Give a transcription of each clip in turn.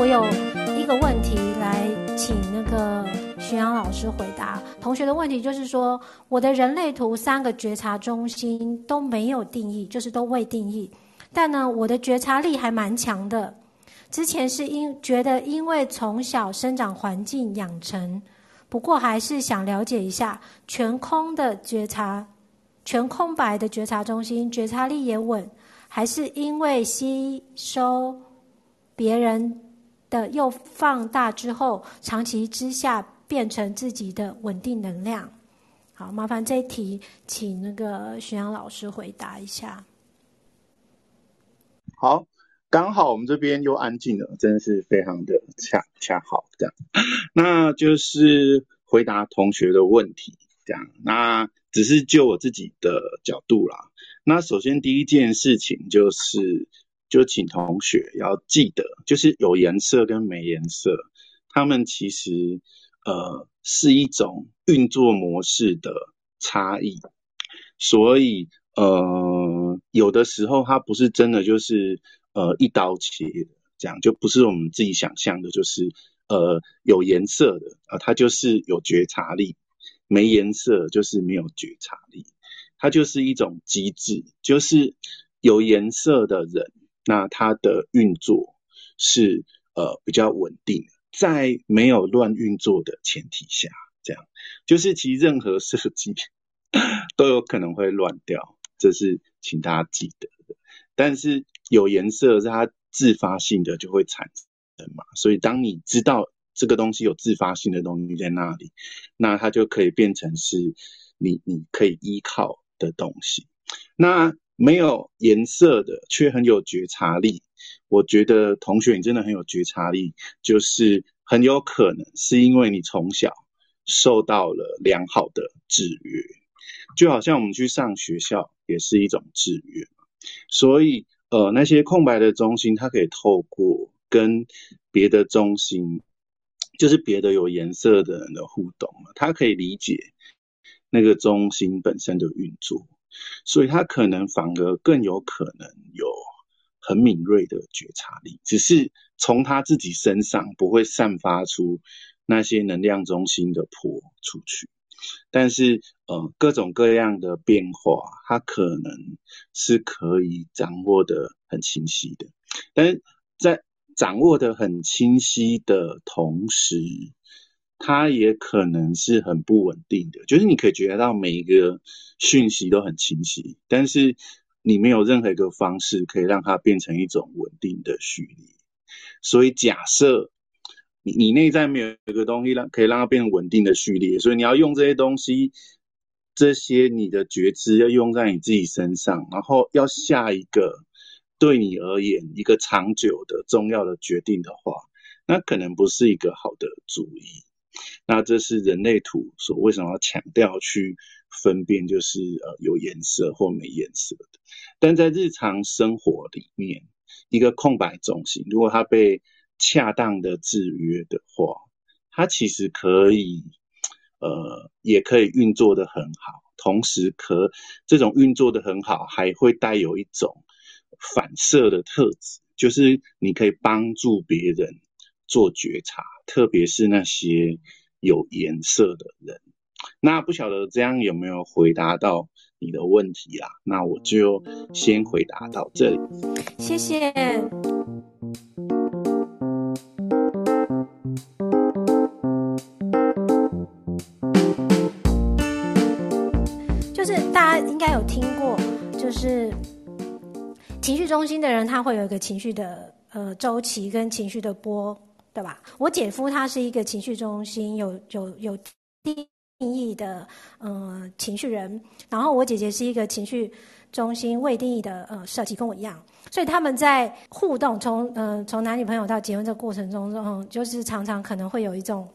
我有一个问题来请那个徐阳老师回答同学的问题就是说我的人类图三个觉察中心都没有定义就是都未定义但呢我的觉察力还蛮强的之前是因觉得因为从小生长环境养成不过还是想了解一下全空的觉察全空白的觉察中心觉察力也稳还是因为吸收别人的又放大之后，长期之下变成自己的稳定能量。好，麻烦这一题，请那个徐阳老师回答一下。好，刚好我们这边又安静了，真的是非常的恰恰好这样。那就是回答同学的问题，这样。那只是就我自己的角度啦。那首先第一件事情就是，就请同学要记得，就是有颜色跟没颜色，它们其实呃是一种运作模式的差异，所以。呃，有的时候它不是真的就是呃一刀切的，这样就不是我们自己想象的，就是呃有颜色的啊，呃，它就是有觉察力；没颜色就是没有觉察力。它就是一种机制，就是有颜色的人，那它的运作是呃比较稳定，在没有乱运作的前提下，这样就是其任何设计都有可能会乱掉。这是请大家记得的，但是有颜色是它自发性的就会产生嘛，所以当你知道这个东西有自发性的东西在那里，那它就可以变成是你你可以依靠的东西。那没有颜色的却很有觉察力，我觉得同学你真的很有觉察力，就是很有可能是因为你从小受到了良好的制约。就好像我们去上学校也是一种制约，所以呃那些空白的中心，它可以透过跟别的中心，就是别的有颜色的人的互动，它可以理解那个中心本身的运作，所以他可能反而更有可能有很敏锐的觉察力，只是从他自己身上不会散发出那些能量中心的波出去。但是，呃，各种各样的变化，它可能是可以掌握得很清晰的。但是在掌握得很清晰的同时，它也可能是很不稳定的。就是你可以觉得到每一个讯息都很清晰，但是你没有任何一个方式可以让它变成一种稳定的序列。所以假设。你你内在没有一个东西让可以让它变成稳定的序列，所以你要用这些东西，这些你的觉知要用在你自己身上，然后要下一个对你而言一个长久的重要的决定的话，那可能不是一个好的主意。那这是人类图所为什么要强调去分辨，就是呃有颜色或没颜色的。但在日常生活里面，一个空白中心，如果它被恰当的制约的话，它其实可以，呃，也可以运作得很好。同时可，可这种运作得很好，还会带有一种反射的特质，就是你可以帮助别人做觉察，特别是那些有颜色的人。那不晓得这样有没有回答到你的问题啊？那我就先回答到这里。谢谢。就是大家应该有听过，就是情绪中心的人，他会有一个情绪的呃周期跟情绪的波，对吧？我姐夫他是一个情绪中心有有有定义的呃情绪人，然后我姐姐是一个情绪中心未定义的呃设计，跟我一样，所以他们在互动从呃从男女朋友到结婚这个过程中，嗯，就是常常可能会有一种。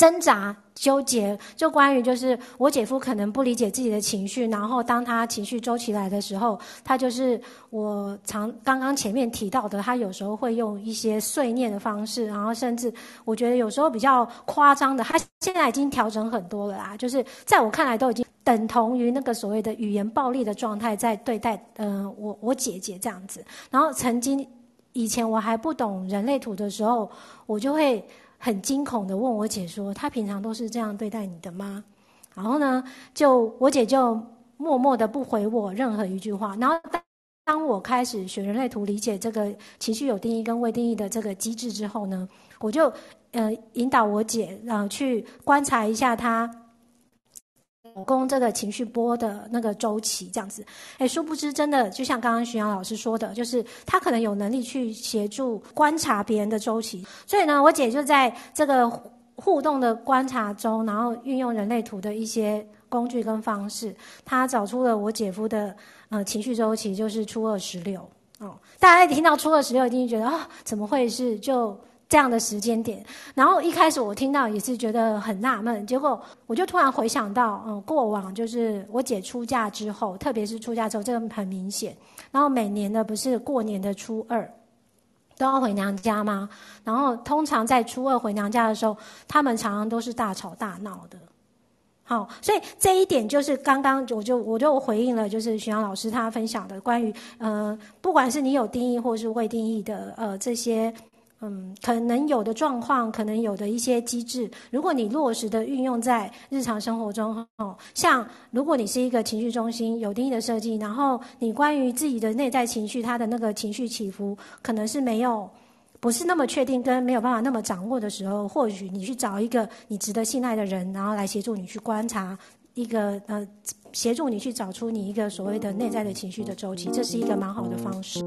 挣扎、纠结，就关于就是我姐夫可能不理解自己的情绪，然后当他情绪周期来的时候，他就是我常刚刚前面提到的，他有时候会用一些碎念的方式，然后甚至我觉得有时候比较夸张的，他现在已经调整很多了啦，就是在我看来都已经等同于那个所谓的语言暴力的状态在对待，嗯、我我姐姐这样子。然后曾经以前我还不懂人类图的时候，我就会。很惊恐的问我姐说：“他平常都是这样对待你的吗？”然后呢，就我姐就默默的不回我任何一句话。然后当当我开始学人类图，理解这个情绪有定义跟未定义的这个机制之后呢，我就呃引导我姐呃去观察一下她。老公这个情绪波的那个周期，这样子，哎，殊不知真的就像刚刚徐阳老师说的，就是他可能有能力去协助观察别人的周期，所以呢，我姐就在这个互动的观察中，然后运用人类图的一些工具跟方式，她找出了我姐夫的呃情绪周期，就是初二十六哦。大家一听到初二十六，一定觉得啊、哦，怎么会是就？这样的时间点，然后一开始我听到也是觉得很纳闷，结果我就突然回想到，嗯，过往就是我姐出嫁之后，特别是出嫁之后，这个很明显。然后每年的不是过年的初二都要回娘家吗？然后通常在初二回娘家的时候，他们常常都是大吵大闹的。好，所以这一点就是刚刚我就我就回应了，就是徐阳老师他分享的关于，呃，不管是你有定义或是未定义的，呃，这些。嗯，可能有的状况，可能有的一些机制，如果你落实的运用在日常生活中，哦，像如果你是一个情绪中心有定义的设计，然后你关于自己的内在情绪，它的那个情绪起伏，可能是没有，不是那么确定跟没有办法那么掌握的时候，或许你去找一个你值得信赖的人，然后来协助你去观察一个呃，协助你去找出你一个所谓的内在的情绪的周期，这是一个蛮好的方式。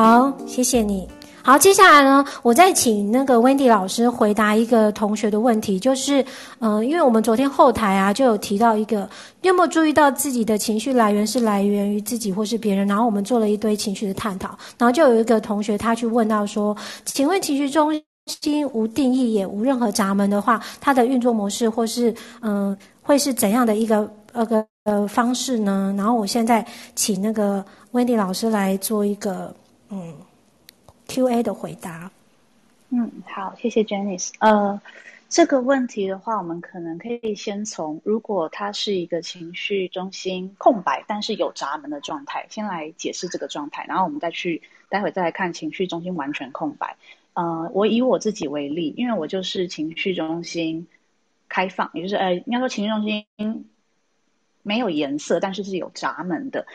好，谢谢你。好，接下来呢，我再请那个 Wendy 老师回答一个同学的问题，就是，嗯、呃，因为我们昨天后台啊就有提到一个，你有没有注意到自己的情绪来源是来源于自己或是别人？然后我们做了一堆情绪的探讨，然后就有一个同学他去问到说，请问情绪中心无定义也无任何闸门的话，它的运作模式或是嗯、会是怎样的一个那个呃方式呢？然后我现在请那个 Wendy 老师来做一个。嗯，Q&A 的回答。嗯，好，谢谢 Janice。呃，这个问题的话，我们可能可以先从如果它是一个情绪中心空白，但是有闸门的状态，先来解释这个状态，然后我们再去待会再来看情绪中心完全空白。呃，我以我自己为例，因为我就是情绪中心开放，也就是呃，应该说情绪中心没有颜色，但是是有闸门的。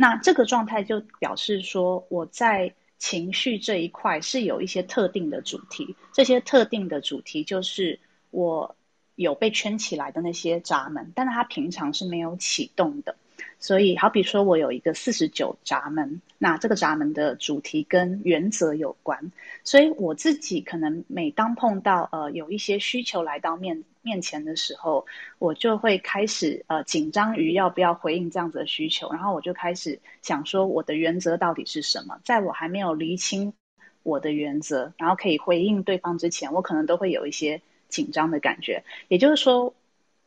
那这个状态就表示说，我在情绪这一块是有一些特定的主题，这些特定的主题就是我有被圈起来的那些闸门，但是它平常是没有启动的。所以，好比说我有一个四十九闸门，那这个闸门的主题跟原则有关，所以我自己可能每当碰到呃有一些需求来到面面前的时候，我就会开始呃紧张于要不要回应这样子的需求，然后我就开始想说我的原则到底是什么，在我还没有厘清我的原则，然后可以回应对方之前，我可能都会有一些紧张的感觉，也就是说。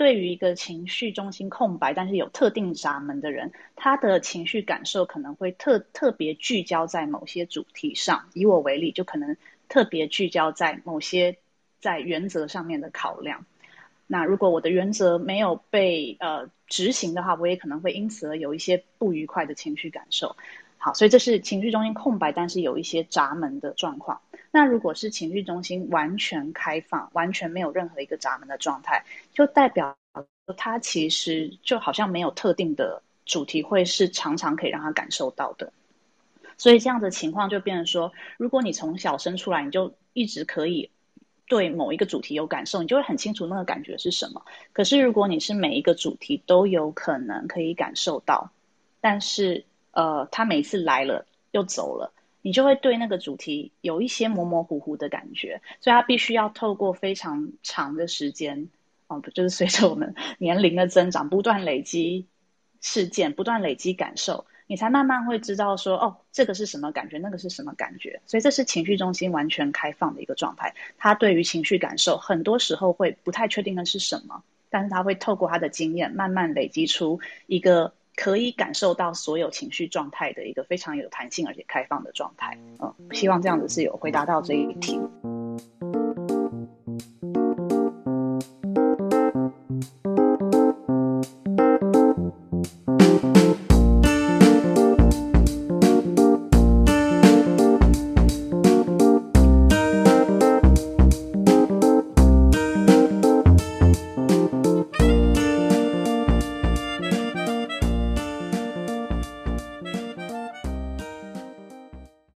对于一个情绪中心空白，但是有特定闸门的人，他的情绪感受可能会特特别聚焦在某些主题上。以我为例，就可能特别聚焦在某些在原则上面的考量。那如果我的原则没有被呃执行的话，我也可能会因此而有一些不愉快的情绪感受。好，所以这是情绪中心空白，但是有一些闸门的状况。那如果是情绪中心完全开放，完全没有任何一个闸门的状态，就代表它其实就好像没有特定的主题，会是常常可以让他感受到的。所以这样的情况就变成说，如果你从小生出来，你就一直可以对某一个主题有感受，你就会很清楚那个感觉是什么。可是如果你是每一个主题都有可能可以感受到，但是呃，他每次来了又走了。你就会对那个主题有一些模模糊糊的感觉，所以它必须要透过非常长的时间，哦，就是随着我们年龄的增长，不断累积事件，不断累积感受，你才慢慢会知道说，哦，这个是什么感觉，那个是什么感觉。所以这是情绪中心完全开放的一个状态，他对于情绪感受很多时候会不太确定的是什么，但是他会透过他的经验，慢慢累积出一个。可以感受到所有情绪状态的一个非常有弹性而且开放的状态，嗯，希望这样子是有回答到这一题。